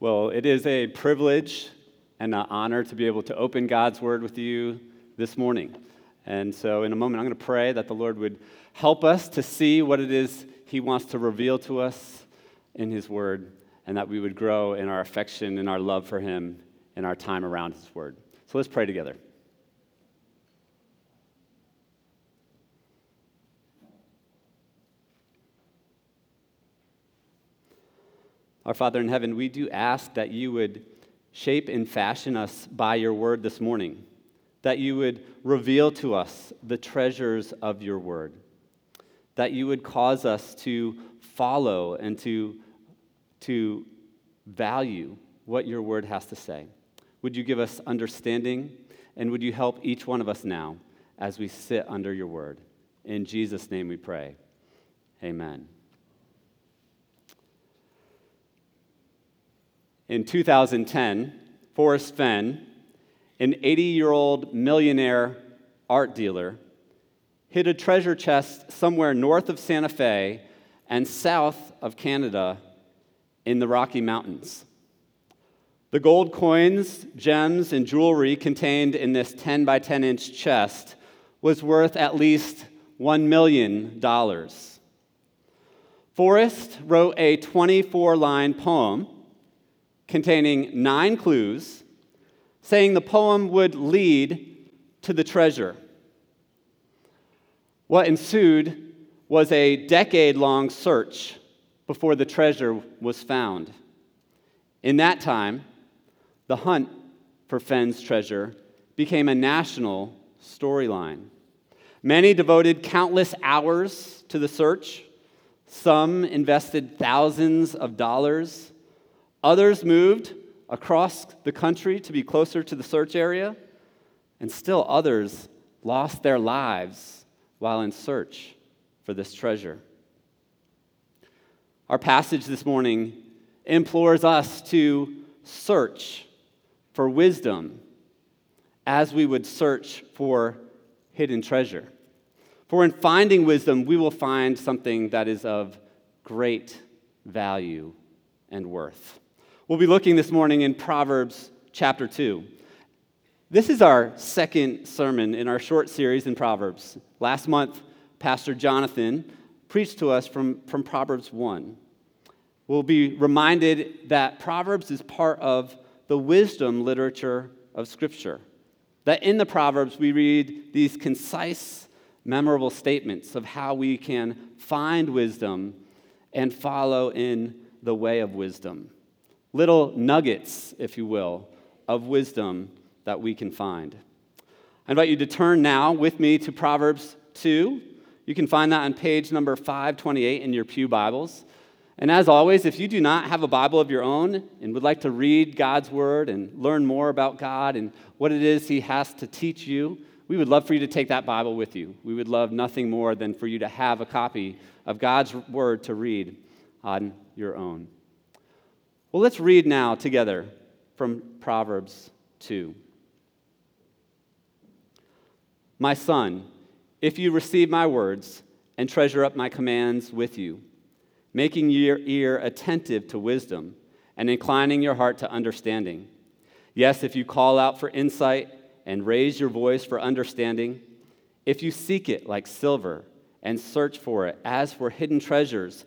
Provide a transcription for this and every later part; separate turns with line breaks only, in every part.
Well, it is a privilege and an honor to be able to open God's Word with you this morning. And so, in a moment, I'm going to pray that the Lord would help us to see what it is He wants to reveal to us in His Word, and that we would grow in our affection and our love for Him in our time around His Word. So, let's pray together. Our Father in heaven, we do ask that you would shape and fashion us by your word this morning, that you would reveal to us the treasures of your word, that you would cause us to follow and to, to value what your word has to say. Would you give us understanding, and would you help each one of us now as we sit under your word? In Jesus' name we pray. Amen. In 2010, Forrest Fenn, an 80 year old millionaire art dealer, hid a treasure chest somewhere north of Santa Fe and south of Canada in the Rocky Mountains. The gold coins, gems, and jewelry contained in this 10 by 10 inch chest was worth at least $1 million. Forrest wrote a 24 line poem containing nine clues, saying the poem would lead to the treasure. What ensued was a decade long search before the treasure was found. In that time, the hunt for Fenn's treasure became a national storyline. Many devoted countless hours to the search. Some invested thousands of dollars Others moved across the country to be closer to the search area, and still others lost their lives while in search for this treasure. Our passage this morning implores us to search for wisdom as we would search for hidden treasure. For in finding wisdom, we will find something that is of great value and worth. We'll be looking this morning in Proverbs chapter 2. This is our second sermon in our short series in Proverbs. Last month, Pastor Jonathan preached to us from, from Proverbs 1. We'll be reminded that Proverbs is part of the wisdom literature of Scripture. That in the Proverbs, we read these concise, memorable statements of how we can find wisdom and follow in the way of wisdom little nuggets, if you will, of wisdom that we can find. I invite you to turn now with me to Proverbs 2. You can find that on page number 528 in your Pew Bibles. And as always, if you do not have a Bible of your own and would like to read God's Word and learn more about God and what it is He has to teach you, we would love for you to take that Bible with you. We would love nothing more than for you to have a copy of God's Word to read on your own. Well, let's read now together from Proverbs 2. My son, if you receive my words and treasure up my commands with you, making your ear attentive to wisdom and inclining your heart to understanding. Yes, if you call out for insight and raise your voice for understanding, if you seek it like silver and search for it as for hidden treasures,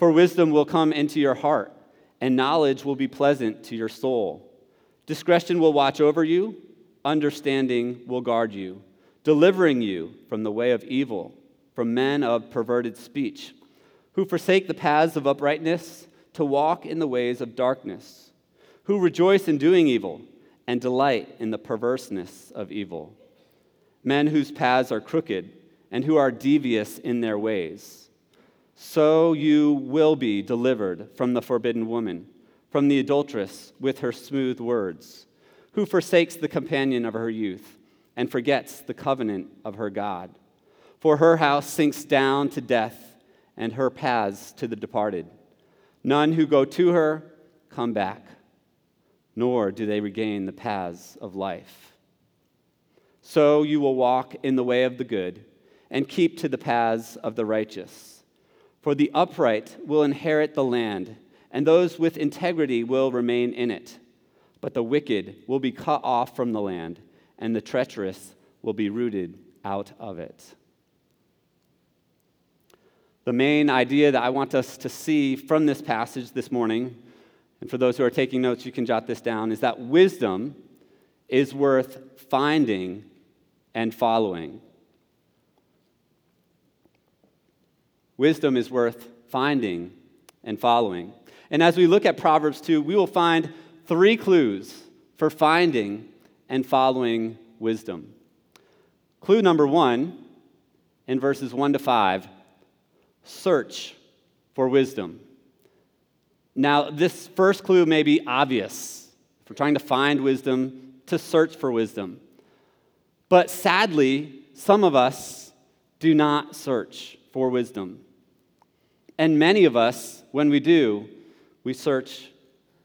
For wisdom will come into your heart, and knowledge will be pleasant to your soul. Discretion will watch over you, understanding will guard you, delivering you from the way of evil, from men of perverted speech, who forsake the paths of uprightness to walk in the ways of darkness, who rejoice in doing evil and delight in the perverseness of evil. Men whose paths are crooked and who are devious in their ways so you will be delivered from the forbidden woman, from the adulteress with her smooth words, who forsakes the companion of her youth and forgets the covenant of her God. For her house sinks down to death, and her paths to the departed. None who go to her come back, nor do they regain the paths of life. So you will walk in the way of the good and keep to the paths of the righteous. For the upright will inherit the land and those with integrity will remain in it. But the wicked will be cut off from the land, and the treacherous will be rooted out of it. The main idea that I want us to see from this passage this morning, and for those who are taking notes, you can jot this down, is that wisdom is worth finding and following. Wisdom is worth finding and following. And as we look at Proverbs 2, we will find three clues for finding and following wisdom. Clue number one in verses 1 to 5 search for wisdom. Now, this first clue may be obvious. If we're trying to find wisdom, to search for wisdom. But sadly, some of us do not search for wisdom. And many of us, when we do, we search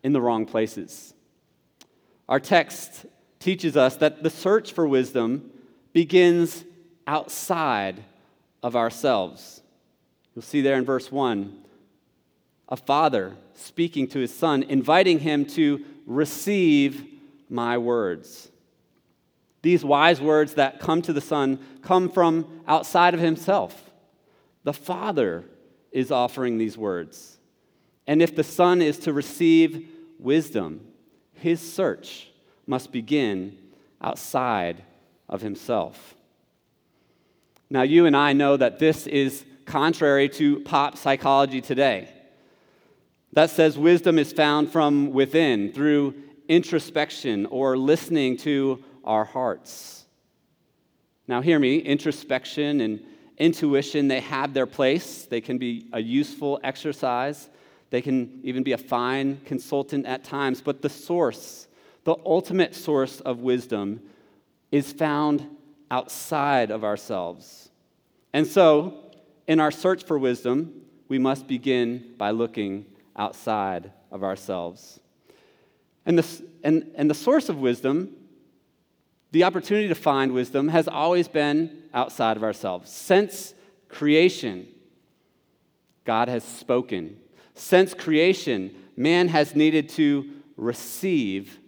in the wrong places. Our text teaches us that the search for wisdom begins outside of ourselves. You'll see there in verse 1 a father speaking to his son, inviting him to receive my words. These wise words that come to the son come from outside of himself. The father is offering these words. And if the Son is to receive wisdom, his search must begin outside of himself. Now, you and I know that this is contrary to pop psychology today. That says wisdom is found from within through introspection or listening to our hearts. Now, hear me introspection and intuition, they have their place, they can be a useful exercise. They can even be a fine consultant at times, but the source, the ultimate source of wisdom, is found outside of ourselves. And so, in our search for wisdom, we must begin by looking outside of ourselves. And the, and, and the source of wisdom, the opportunity to find wisdom, has always been outside of ourselves. Since creation, God has spoken since creation, man has needed to receive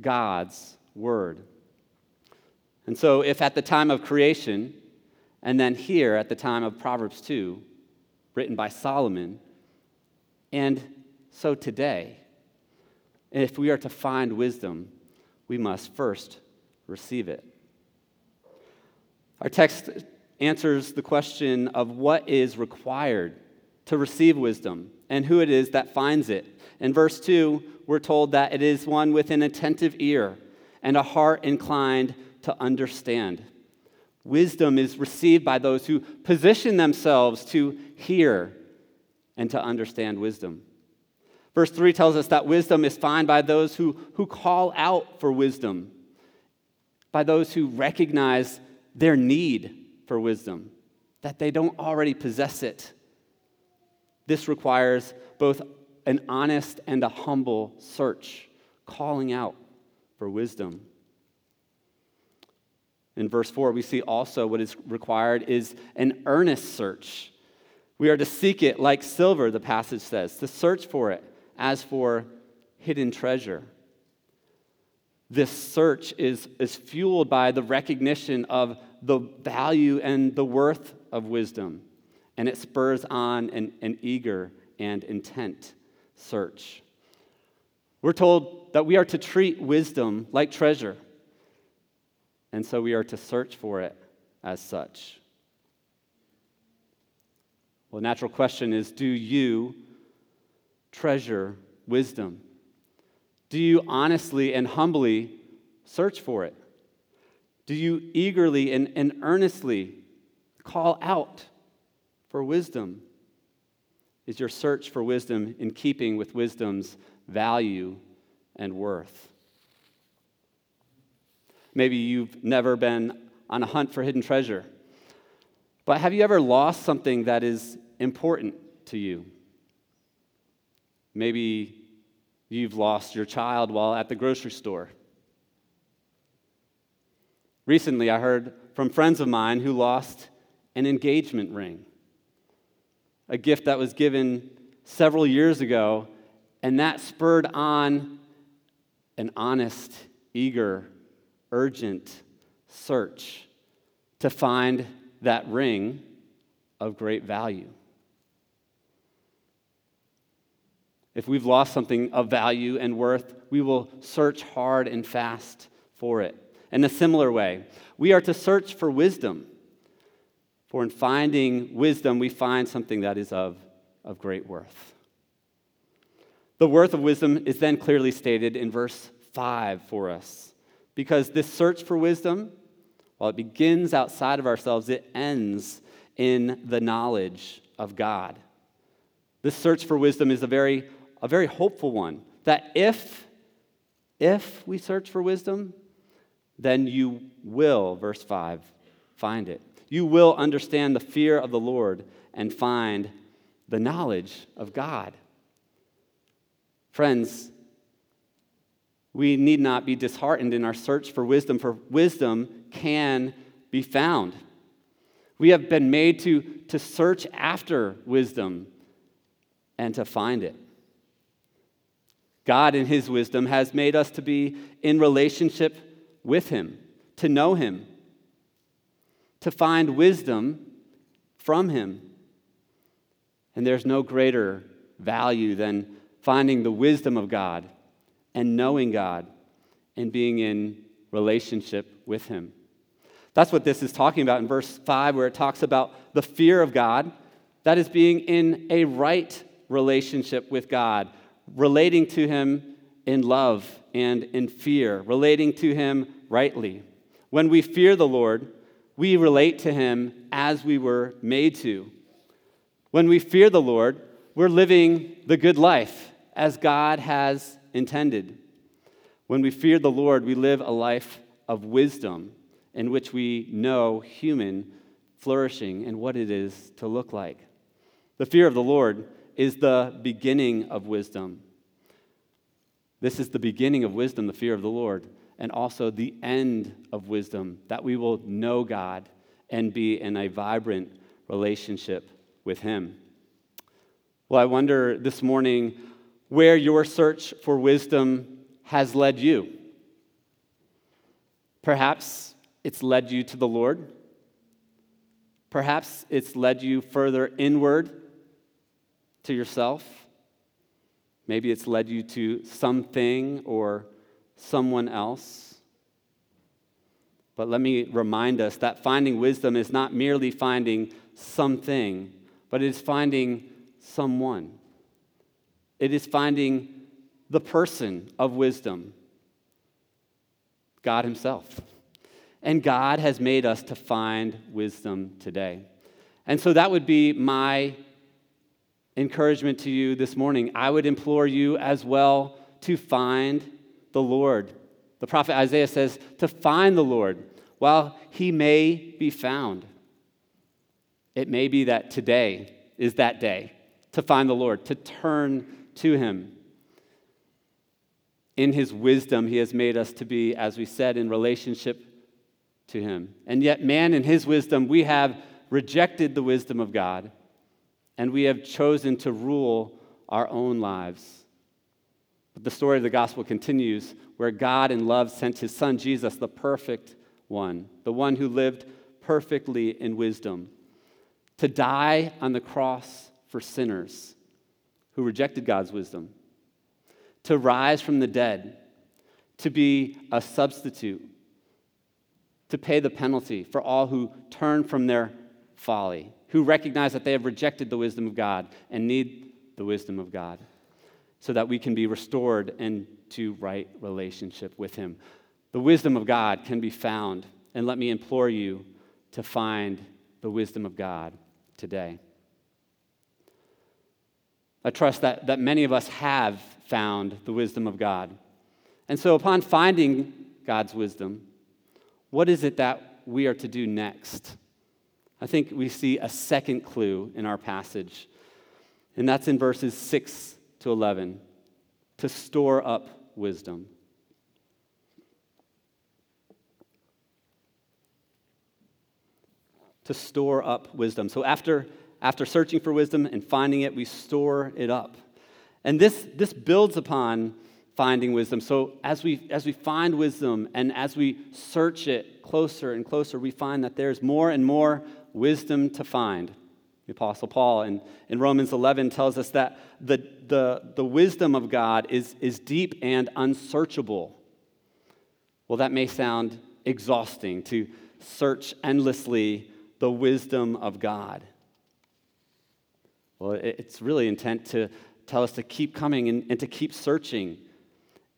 God's word. And so, if at the time of creation, and then here at the time of Proverbs 2, written by Solomon, and so today, if we are to find wisdom, we must first receive it. Our text answers the question of what is required to receive wisdom and who it is that finds it. In verse 2, we're told that it is one with an attentive ear and a heart inclined to understand. Wisdom is received by those who position themselves to hear and to understand wisdom. Verse 3 tells us that wisdom is found by those who, who call out for wisdom, by those who recognize their need for wisdom, that they don't already possess it this requires both an honest and a humble search, calling out for wisdom. In verse 4, we see also what is required is an earnest search. We are to seek it like silver, the passage says, to search for it as for hidden treasure. This search is, is fueled by the recognition of the value and the worth of wisdom and it spurs on an, an eager and intent search. We're told that we are to treat wisdom like treasure, and so we are to search for it as such. Well, the natural question is do you treasure wisdom? Do you honestly and humbly search for it? Do you eagerly and, and earnestly call out for wisdom? Is your search for wisdom in keeping with wisdom's value and worth? Maybe you've never been on a hunt for hidden treasure. But have you ever lost something that is important to you? Maybe you've lost your child while at the grocery store. Recently, I heard from friends of mine who lost an engagement ring, a gift that was given several years ago, and that spurred on an honest, eager, urgent search to find that ring of great value. If we've lost something of value and worth, we will search hard and fast for it. In a similar way, we are to search for wisdom. For in finding wisdom, we find something that is of, of great worth. The worth of wisdom is then clearly stated in verse 5 for us. Because this search for wisdom, while it begins outside of ourselves, it ends in the knowledge of God. This search for wisdom is a very, a very hopeful one. That if, if we search for wisdom, then you will, verse 5, find it. You will understand the fear of the Lord and find the knowledge of God. Friends, we need not be disheartened in our search for wisdom, for wisdom can be found. We have been made to, to search after wisdom and to find it. God, in His wisdom, has made us to be in relationship with Him, to know Him, to find wisdom from Him. And there's no greater value than finding the wisdom of God and knowing God and being in relationship with Him. That's what this is talking about in verse 5, where it talks about the fear of God. That is being in a right relationship with God, relating to Him in love and in fear, relating to Him rightly. When we fear the Lord, we relate to Him as we were made to. When we fear the Lord, we're living the good life as God has intended. When we fear the Lord, we live a life of wisdom in which we know human flourishing and what it is to look like. The fear of the Lord is the beginning of wisdom. This is the beginning of wisdom, the fear of the Lord, and also the end of wisdom, that we will know God and be in a vibrant relationship with Him. Well, I wonder this morning where your search for wisdom has led you. Perhaps it's led you to the Lord. Perhaps it's led you further inward to yourself. Maybe it's led you to something or someone else. But let me remind us that finding wisdom is not merely finding something, but it is finding someone. It is finding the person of wisdom, God Himself. And God has made us to find wisdom today. And so that would be my encouragement to you this morning. I would implore you as well to find the Lord. The prophet Isaiah says to find the Lord while he may be found. It may be that today is that day to find the Lord, to turn to him. In his wisdom, he has made us to be, as we said, in relationship to him. And yet, man, in his wisdom, we have rejected the wisdom of God and we have chosen to rule our own lives. But the story of the gospel continues where God in love sent his son Jesus, the perfect one, the one who lived perfectly in wisdom, to die on the cross for sinners who rejected God's wisdom, to rise from the dead, to be a substitute, to pay the penalty for all who turn from their folly, who recognize that they have rejected the wisdom of God and need the wisdom of God, so that we can be restored into right relationship with Him. The wisdom of God can be found, and let me implore you to find the wisdom of God today. I trust that, that many of us have found the wisdom of God. And so, upon finding God's wisdom, what is it that we are to do next? I think we see a second clue in our passage, and that's in verses 6 to 11 to store up wisdom. To store up wisdom. So, after, after searching for wisdom and finding it, we store it up. And this, this builds upon finding wisdom. So as we as we find wisdom and as we search it closer and closer, we find that there's more and more wisdom to find. The Apostle Paul in, in Romans 11 tells us that the, the, the wisdom of God is, is deep and unsearchable. Well, that may sound exhausting to search endlessly the wisdom of God. Well, it's really intent to tell us to keep coming and, and to keep searching.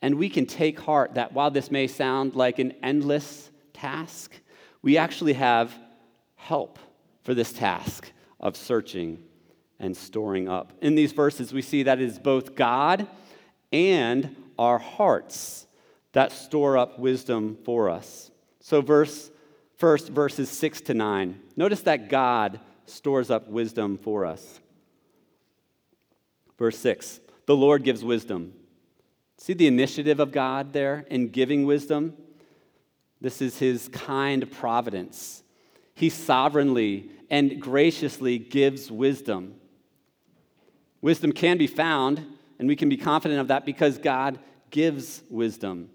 And we can take heart that while this may sound like an endless task, we actually have help for this task of searching and storing up. In these verses, we see that it is both God and our hearts that store up wisdom for us. So, verse first, verses six to nine. Notice that God stores up wisdom for us. Verse 6 The Lord gives wisdom. See the initiative of God there in giving wisdom? This is his kind providence. He sovereignly and graciously gives wisdom. Wisdom can be found, and we can be confident of that because God gives wisdom.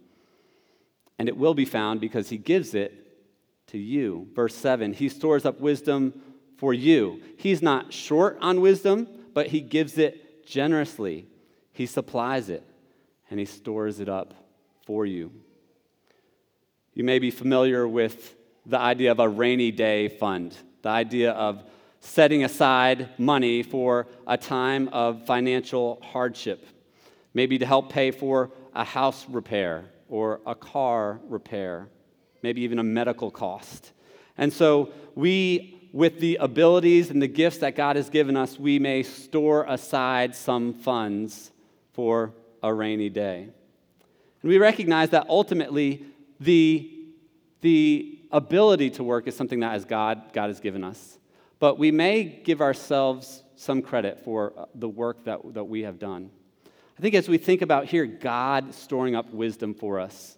And it will be found because he gives it to you. Verse 7 He stores up wisdom for you. He's not short on wisdom, but he gives it generously. He supplies it and He stores it up for you. You may be familiar with the idea of a rainy day fund, the idea of setting aside money for a time of financial hardship, maybe to help pay for a house repair or a car repair, maybe even a medical cost. And so we with the abilities and the gifts that God has given us, we may store aside some funds for a rainy day. And we recognize that ultimately the, the ability to work is something that as God, God has given us. But we may give ourselves some credit for uh, the work that, that we have done. I think as we think about here, God storing up wisdom for us,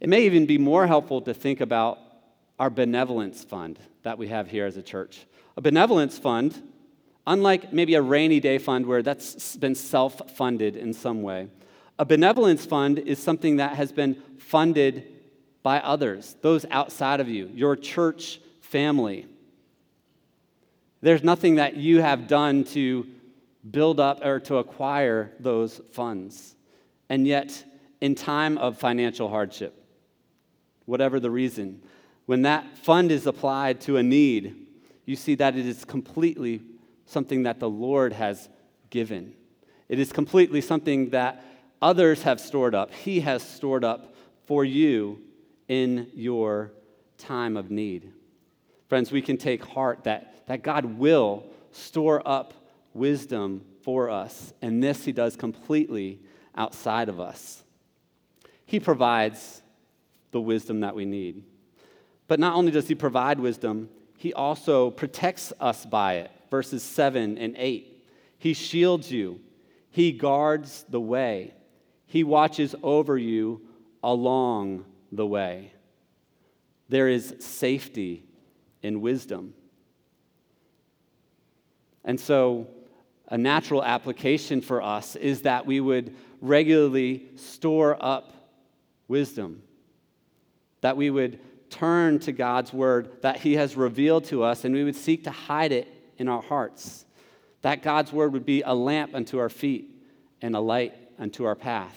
it may even be more helpful to think about our benevolence fund that we have here as a church. A benevolence fund, unlike maybe a rainy day fund where that's been self funded in some way, a benevolence fund is something that has been funded by others, those outside of you, your church family. There's nothing that you have done to build up or to acquire those funds. And yet, in time of financial hardship, whatever the reason, when that fund is applied to a need, you see that it is completely something that the Lord has given. It is completely something that others have stored up. He has stored up for you in your time of need. Friends, we can take heart that, that God will store up wisdom for us, and this He does completely outside of us. He provides the wisdom that we need. But not only does he provide wisdom, he also protects us by it. Verses 7 and 8. He shields you, he guards the way, he watches over you along the way. There is safety in wisdom. And so, a natural application for us is that we would regularly store up wisdom, that we would turn to God's word that He has revealed to us, and we would seek to hide it in our hearts. That God's word would be a lamp unto our feet and a light unto our path.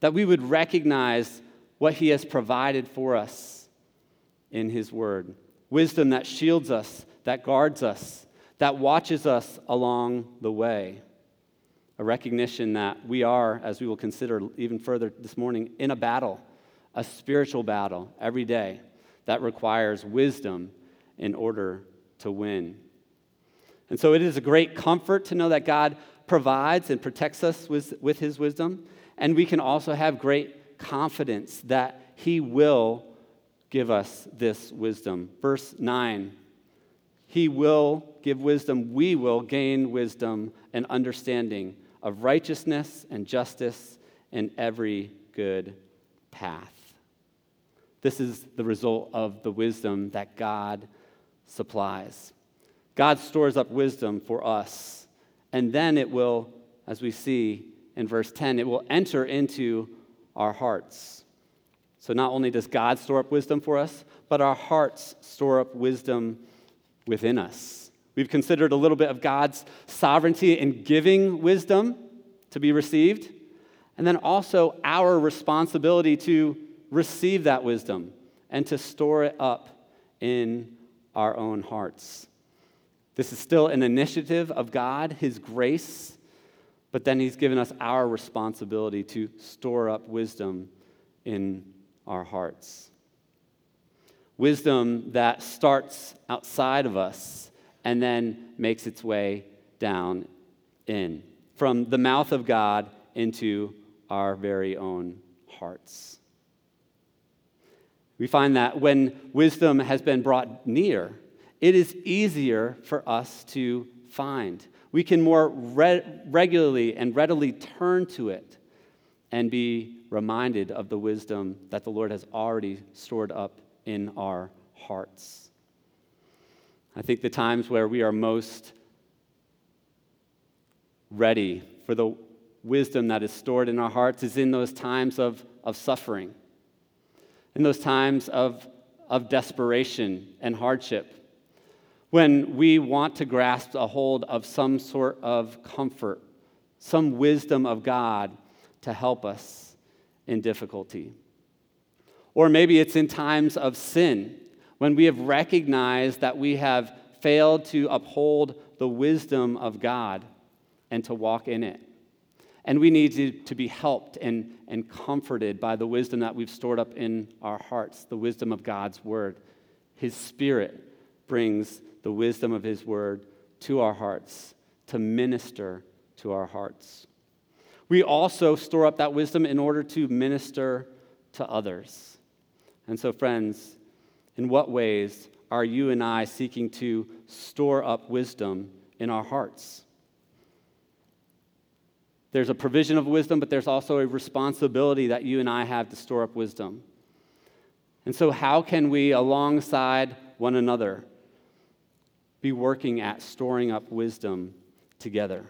That we would recognize what He has provided for us in His word. Wisdom that shields us, that guards us, that watches us along the way. A recognition that we are, as we will consider even further this morning, in a battle, a spiritual battle every day that requires wisdom in order to win. And so it is a great comfort to know that God provides and protects us with, with his wisdom, and we can also have great confidence that he will give us this wisdom. Verse 9 He will give wisdom, we will gain wisdom and understanding of righteousness and justice and every good path. This is the result of the wisdom that God supplies. God stores up wisdom for us, and then it will, as we see in verse 10, it will enter into our hearts. So not only does God store up wisdom for us, but our hearts store up wisdom within us. We've considered a little bit of God's sovereignty in giving wisdom to be received, and then also our responsibility to receive that wisdom and to store it up in our own hearts. This is still an initiative of God, His grace, but then He's given us our responsibility to store up wisdom in our hearts. Wisdom that starts outside of us and then makes its way down in, from the mouth of God into our very own hearts. We find that when wisdom has been brought near, it is easier for us to find. We can more re- regularly and readily turn to it and be reminded of the wisdom that the Lord has already stored up in our hearts. I think the times where we are most ready for the wisdom that is stored in our hearts is in those times of, of suffering, in those times of, of desperation and hardship, when we want to grasp a hold of some sort of comfort, some wisdom of God to help us in difficulty. Or maybe it's in times of sin when we have recognized that we have failed to uphold the wisdom of God and to walk in it. And we need to, to be helped and, and comforted by the wisdom that we've stored up in our hearts, the wisdom of God's word. His Spirit brings the wisdom of His word to our hearts to minister to our hearts. We also store up that wisdom in order to minister to others. And so, friends, in what ways are you and I seeking to store up wisdom in our hearts? There's a provision of wisdom, but there's also a responsibility that you and I have to store up wisdom. And so, how can we, alongside one another, be working at storing up wisdom together?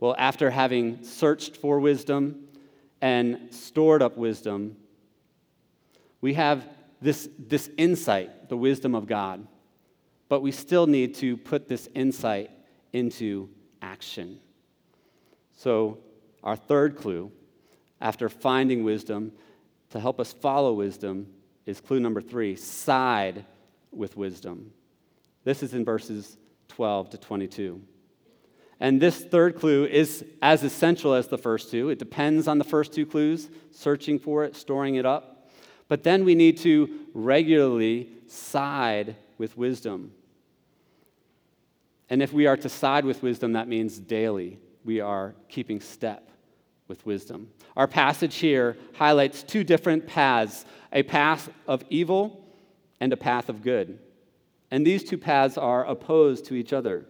Well, after having searched for wisdom and stored up wisdom, we have this, this insight, the wisdom of God. But we still need to put this insight into action. So, our third clue, after finding wisdom, to help us follow wisdom, is clue number three side with wisdom. This is in verses 12 to 22. And this third clue is as essential as the first two. It depends on the first two clues, searching for it, storing it up. But then we need to regularly side with wisdom. And if we are to side with wisdom, that means daily we are keeping step with wisdom. Our passage here highlights two different paths a path of evil and a path of good. And these two paths are opposed to each other.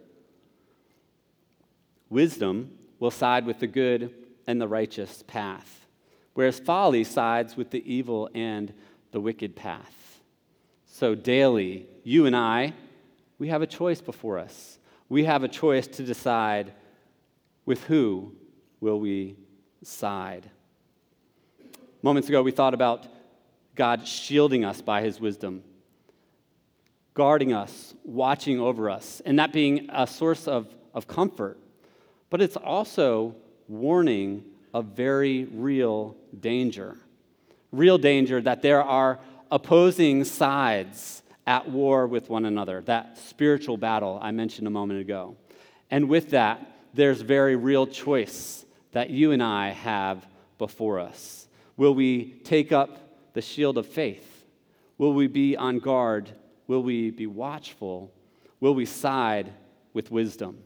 Wisdom will side with the good and the righteous path, whereas folly sides with the evil and the wicked path. So, daily, you and I, we have a choice before us. We have a choice to decide with who will we side. Moments ago, we thought about God shielding us by his wisdom, guarding us, watching over us, and that being a source of, of comfort but it's also warning of very real danger. Real danger that there are opposing sides at war with one another, that spiritual battle I mentioned a moment ago. And with that, there's very real choice that you and I have before us. Will we take up the shield of faith? Will we be on guard? Will we be watchful? will we side with wisdom?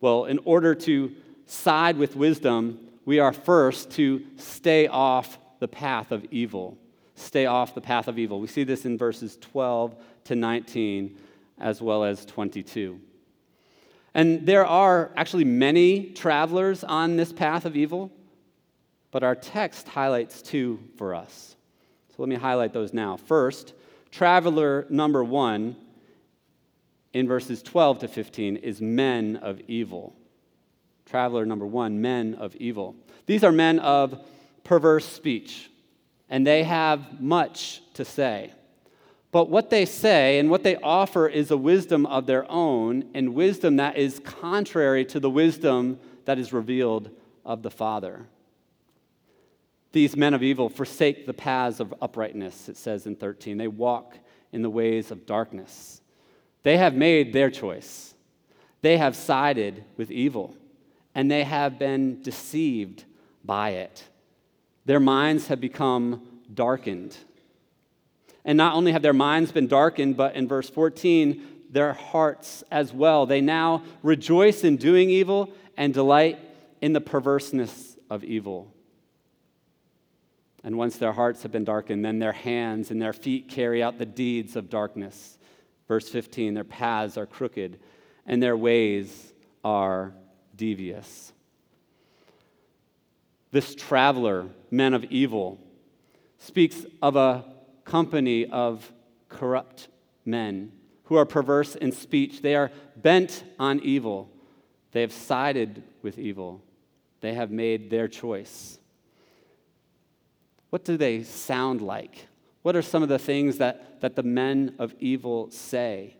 Well, in order to side with wisdom, we are first to stay off the path of evil. Stay off the path of evil. We see this in verses 12 to 19 as well as 22. And there are actually many travelers on this path of evil, but our text highlights two for us. So let me highlight those now. First, traveler number one in verses 12 to 15 is men of evil. Traveler number one, men of evil. These are men of perverse speech, and they have much to say. But what they say and what they offer is a wisdom of their own, and wisdom that is contrary to the wisdom that is revealed of the Father. These men of evil forsake the paths of uprightness, it says in 13. They walk in the ways of darkness. They have made their choice. They have sided with evil, and they have been deceived by it. Their minds have become darkened. And not only have their minds been darkened, but in verse 14, their hearts as well. They now rejoice in doing evil and delight in the perverseness of evil. And once their hearts have been darkened, then their hands and their feet carry out the deeds of darkness. Verse 15 their paths are crooked, and their ways are devious. This traveler, men of evil, speaks of a company of corrupt men who are perverse in speech. They are bent on evil. They have sided with evil. They have made their choice. What do they sound like? What are some of the things that, that the men of evil say?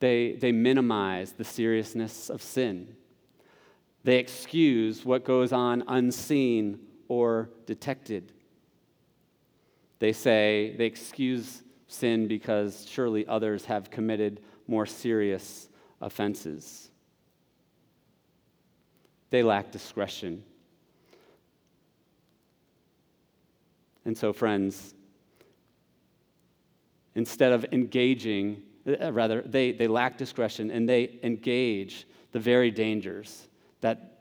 They, they minimize the seriousness of sin. They excuse what goes on unseen or detected. They say they excuse sin because surely others have committed more serious offenses. They lack discretion. And so, friends, instead of engaging, uh, rather, they, they lack discretion and they engage the very dangers that,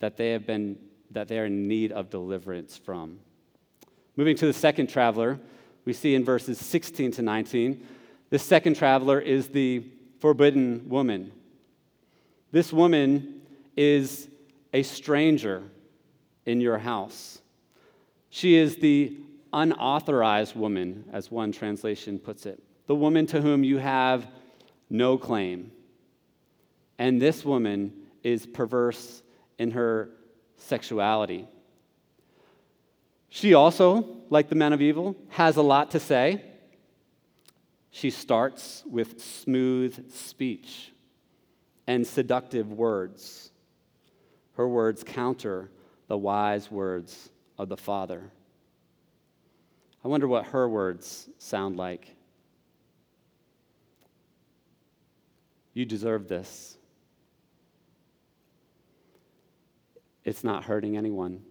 that they have been, that they are in need of deliverance from. Moving to the second traveler, we see in verses 16 to 19, the second traveler is the forbidden woman. This woman is a stranger in your house. She is the unauthorized woman, as one translation puts it, the woman to whom you have no claim. And this woman is perverse in her sexuality. She also, like the men of evil, has a lot to say. She starts with smooth speech and seductive words. Her words counter the wise words of the Father. I wonder what her words sound like. You deserve this. It's not hurting anyone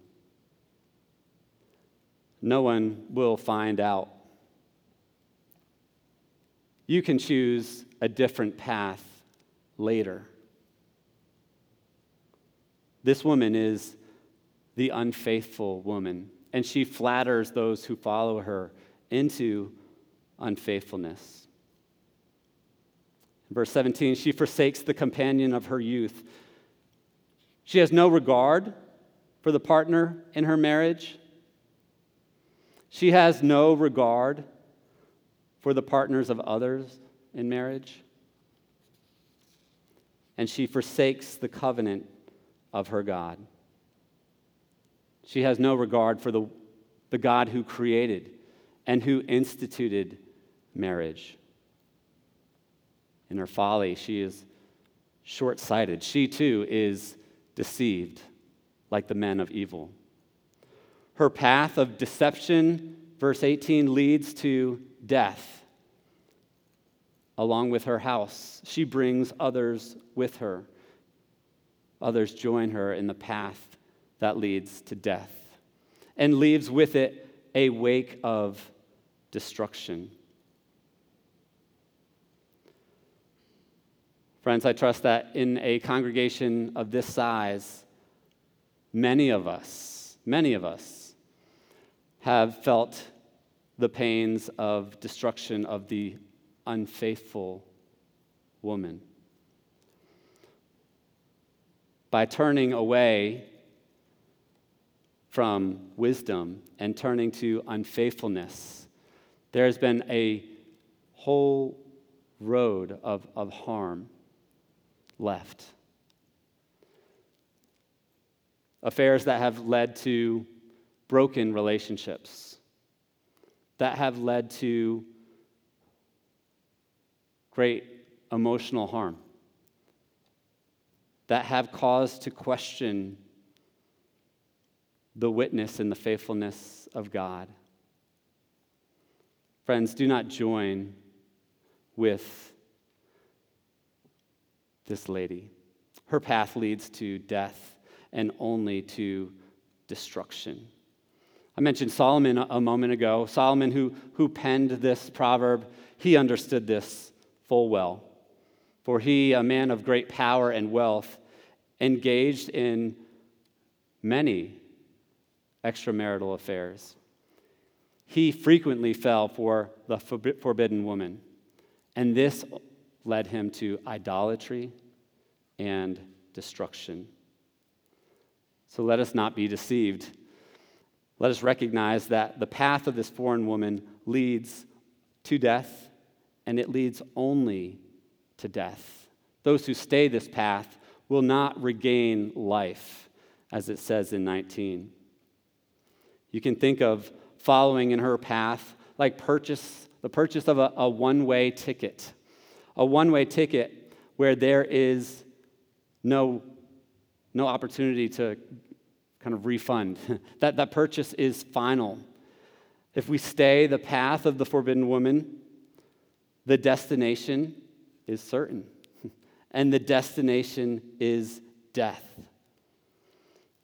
no one will find out. You can choose a different path later. This woman is the unfaithful woman, and she flatters those who follow her into unfaithfulness. Verse 17, she forsakes the companion of her youth. She has no regard for the partner in her marriage. She has no regard for the partners of others in marriage. And she forsakes the covenant of her God. She has no regard for the, the God who created and who instituted marriage. In her folly, she is short sighted. She too is deceived like the men of evil. Her path of deception, verse 18, leads to death. Along with her house, she brings others with her. Others join her in the path that leads to death and leaves with it a wake of destruction. Friends, I trust that in a congregation of this size, many of us, many of us, have felt the pains of destruction of the unfaithful woman. By turning away from wisdom and turning to unfaithfulness, there has been a whole road of, of harm left. Affairs that have led to broken relationships, that have led to great emotional harm, that have caused to question the witness and the faithfulness of God. Friends, do not join with this lady. Her path leads to death and only to destruction. I mentioned Solomon a moment ago. Solomon, who, who penned this proverb, he understood this full well. For he, a man of great power and wealth, engaged in many extramarital affairs. He frequently fell for the forbidden woman, and this led him to idolatry and destruction. So let us not be deceived. Let us recognize that the path of this foreign woman leads to death, and it leads only to death. Those who stay this path will not regain life, as it says in 19. You can think of following in her path like purchase, the purchase of a, a one way ticket a one way ticket where there is no, no opportunity to kind of refund. that, that purchase is final. If we stay the path of the forbidden woman, the destination is certain. and the destination is death.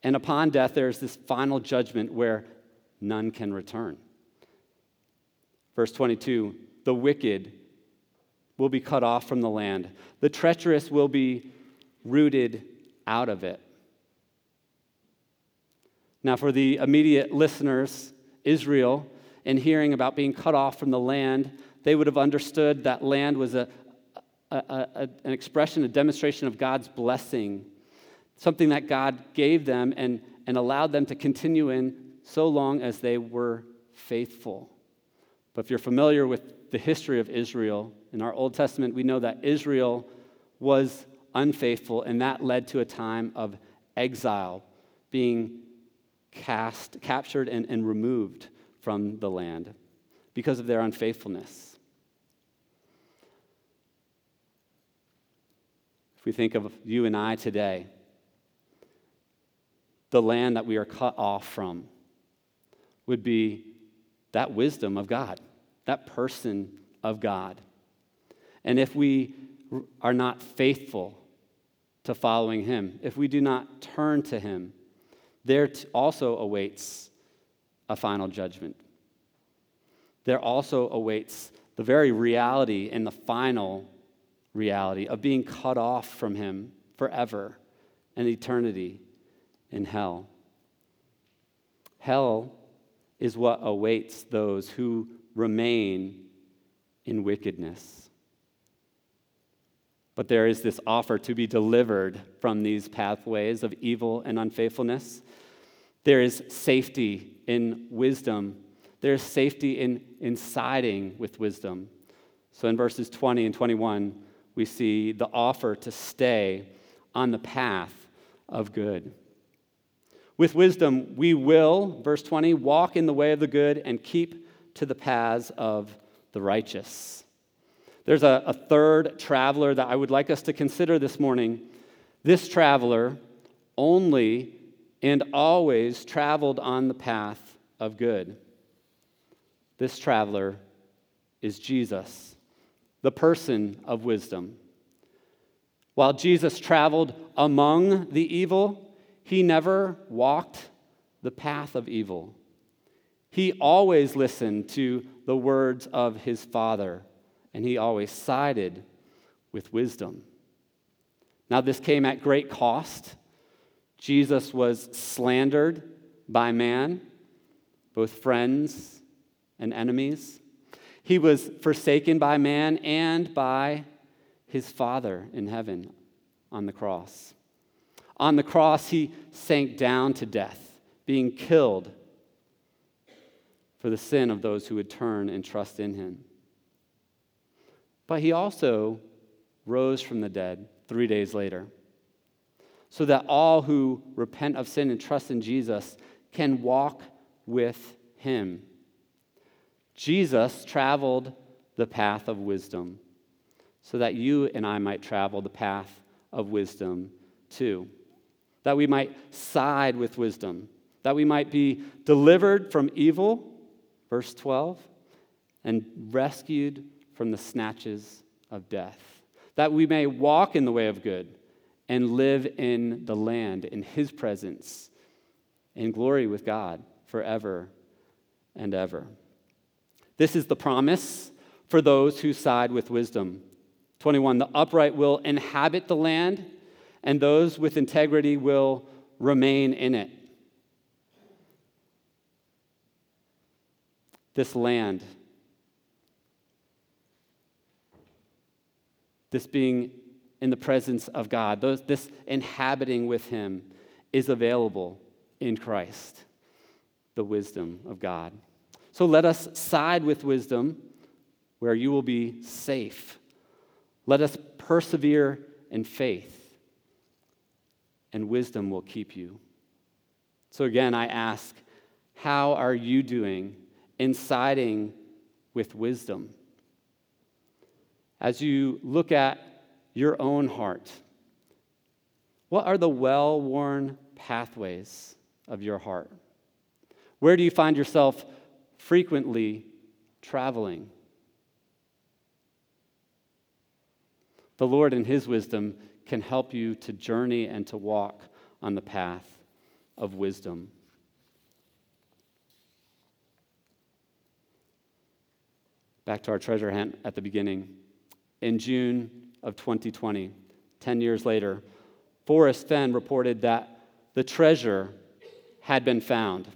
And upon death, there's this final judgment where none can return. Verse 22 the wicked will be cut off from the land. The treacherous will be rooted out of it. Now, for the immediate listeners, Israel, in hearing about being cut off from the land, they would have understood that land was a, a, a, an expression, a demonstration of God's blessing, something that God gave them and, and allowed them to continue in so long as they were faithful. But if you're familiar with the history of Israel, in our Old Testament, we know that Israel was unfaithful, and that led to a time of exile, being cast, captured, and, and removed from the land because of their unfaithfulness. If we think of you and I today, the land that we are cut off from would be that wisdom of God, that person of God. And if we are not faithful to following Him, if we do not turn to Him, there also awaits a final judgment. There also awaits the very reality and the final reality of being cut off from Him forever and eternity in hell. Hell is what awaits those who remain in wickedness. But there is this offer to be delivered from these pathways of evil and unfaithfulness. There is safety in wisdom. There is safety in, in siding with wisdom. So in verses 20 and 21, we see the offer to stay on the path of good. With wisdom, we will, verse 20, walk in the way of the good and keep to the paths of the righteous. There's a, a third traveler that I would like us to consider this morning. This traveler only and always traveled on the path of good. This traveler is Jesus, the person of wisdom. While Jesus traveled among the evil, he never walked the path of evil. He always listened to the words of his Father and he always sided with wisdom. Now, this came at great cost. Jesus was slandered by man, both friends and enemies. He was forsaken by man and by his Father in heaven on the cross. On the cross, he sank down to death, being killed for the sin of those who would turn and trust in him. But he also rose from the dead three days later, so that all who repent of sin and trust in Jesus can walk with him. Jesus traveled the path of wisdom so that you and I might travel the path of wisdom too. That we might side with wisdom, that we might be delivered from evil, verse 12, and rescued from the snatches of death. That we may walk in the way of good and live in the land in his presence in glory with God forever and ever. This is the promise for those who side with wisdom. 21 The upright will inhabit the land, and those with integrity will remain in it. This land, this being in the presence of God, those, this inhabiting with Him, is available in Christ, the wisdom of God. So let us side with wisdom where you will be safe. Let us persevere in faith, and wisdom will keep you. So again, I ask, how are you doing in siding with wisdom? As you look at your own heart, what are the well worn pathways of your heart? Where do you find yourself frequently traveling? The Lord, in His wisdom, can help you to journey and to walk on the path of wisdom. Back to our treasure hunt at the beginning. In June of 2020, 10 years later, Forrest Fenn reported that the treasure had been found.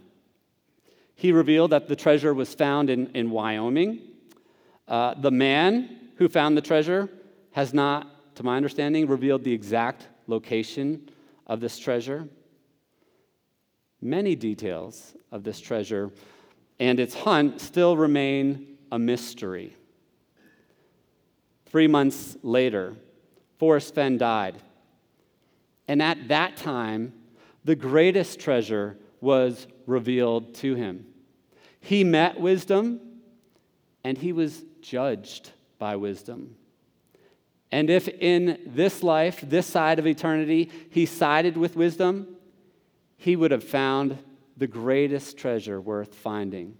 He revealed that the treasure was found in, in Wyoming. Uh, the man who found the treasure has not, to my understanding, revealed the exact location of this treasure. Many details of this treasure and its hunt still remain a mystery. Three months later, Forrest Fenn died. And at that time, the greatest treasure was revealed to him. He met wisdom and he was judged by wisdom. And if in this life, this side of eternity, he sided with wisdom, he would have found the greatest treasure worth finding.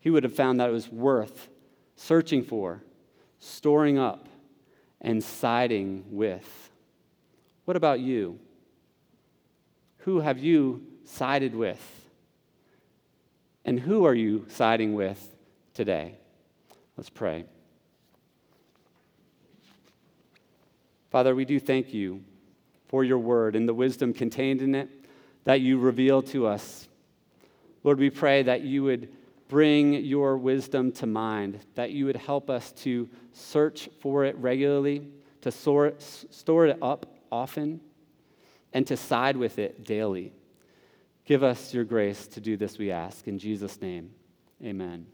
He would have found that it was worth searching for, storing up, and siding with. What about you? Who have you sided with? And who are you siding with today? Let's pray. Father, we do thank you for your word and the wisdom contained in it that you reveal to us. Lord, we pray that you would bring your wisdom to mind, that you would help us to search for it regularly, to store it, store it up often and to side with it daily. Give us your grace to do this, we ask. In Jesus' name, amen.